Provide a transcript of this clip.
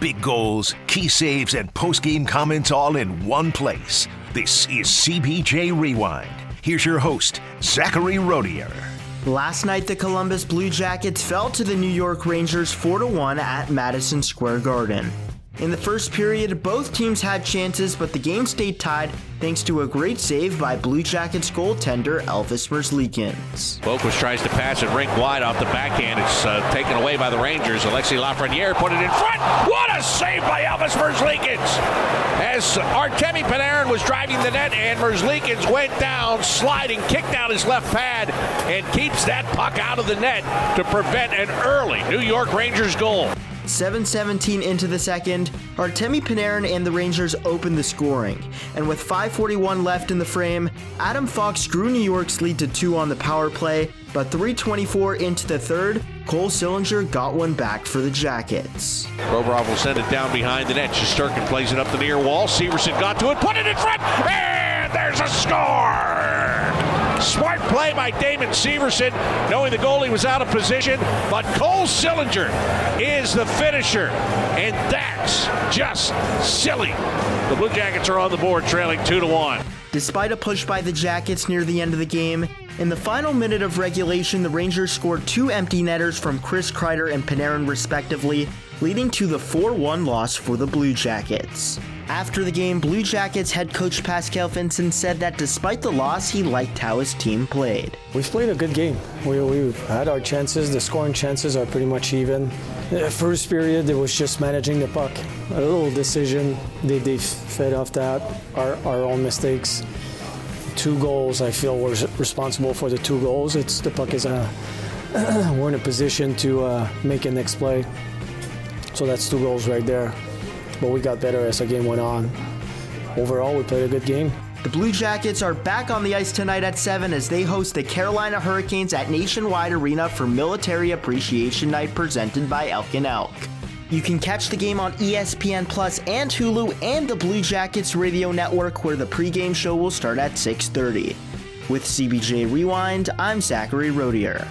big goals, key saves, and post-game comments all in one place. This is CBJ Rewind. Here's your host, Zachary Rodier. Last night, the Columbus Blue Jackets fell to the New York Rangers 4 1 at Madison Square Garden. In the first period, both teams had chances, but the game stayed tied thanks to a great save by Blue Jackets goaltender Elvis Merzlikins. Boqvist tries to pass it rink wide off the backhand. It's uh, taken away by the Rangers. Alexi Lafreniere put it in front. What a save by Elvis Merzlikins! As Artemi Panarin was driving the net and Merzlikins went down, sliding, kicked out his left pad, and keeps that puck out of the net to prevent an early New York Rangers goal. 7-17 into the second, Artemi Panarin and the Rangers opened the scoring, and with 5:41 left in the frame, Adam Fox drew New York's lead to 2 on the power play, but 3:24 into the third, Cole Sillinger got one back for the Jackets. Provorov will send it down behind the net. Shesterkin plays it up the near wall. Severson got to it, put it in front, and there's a score! Play by Damon Severson, knowing the goalie was out of position. But Cole Sillinger is the finisher, and that's just silly. The Blue Jackets are on the board, trailing two to one. Despite a push by the Jackets near the end of the game, in the final minute of regulation, the Rangers scored two empty netters from Chris Kreider and Panarin, respectively, leading to the 4 1 loss for the Blue Jackets. After the game, Blue Jackets head coach Pascal Vincent said that despite the loss, he liked how his team played. We've played a good game. We, we've had our chances. The scoring chances are pretty much even. The first period, it was just managing the puck. A little decision, they, they fed off that, our, our own mistakes. Two goals, I feel, were responsible for the two goals. It's the puck is a, we're in a position to uh, make a next play. So that's two goals right there but we got better as the game went on. Overall, we played a good game. The Blue Jackets are back on the ice tonight at 7 as they host the Carolina Hurricanes at Nationwide Arena for Military Appreciation Night presented by Elk and Elk. You can catch the game on ESPN Plus and Hulu and the Blue Jackets radio network where the pregame show will start at 6:30. With CBJ Rewind, I'm Zachary Rodier.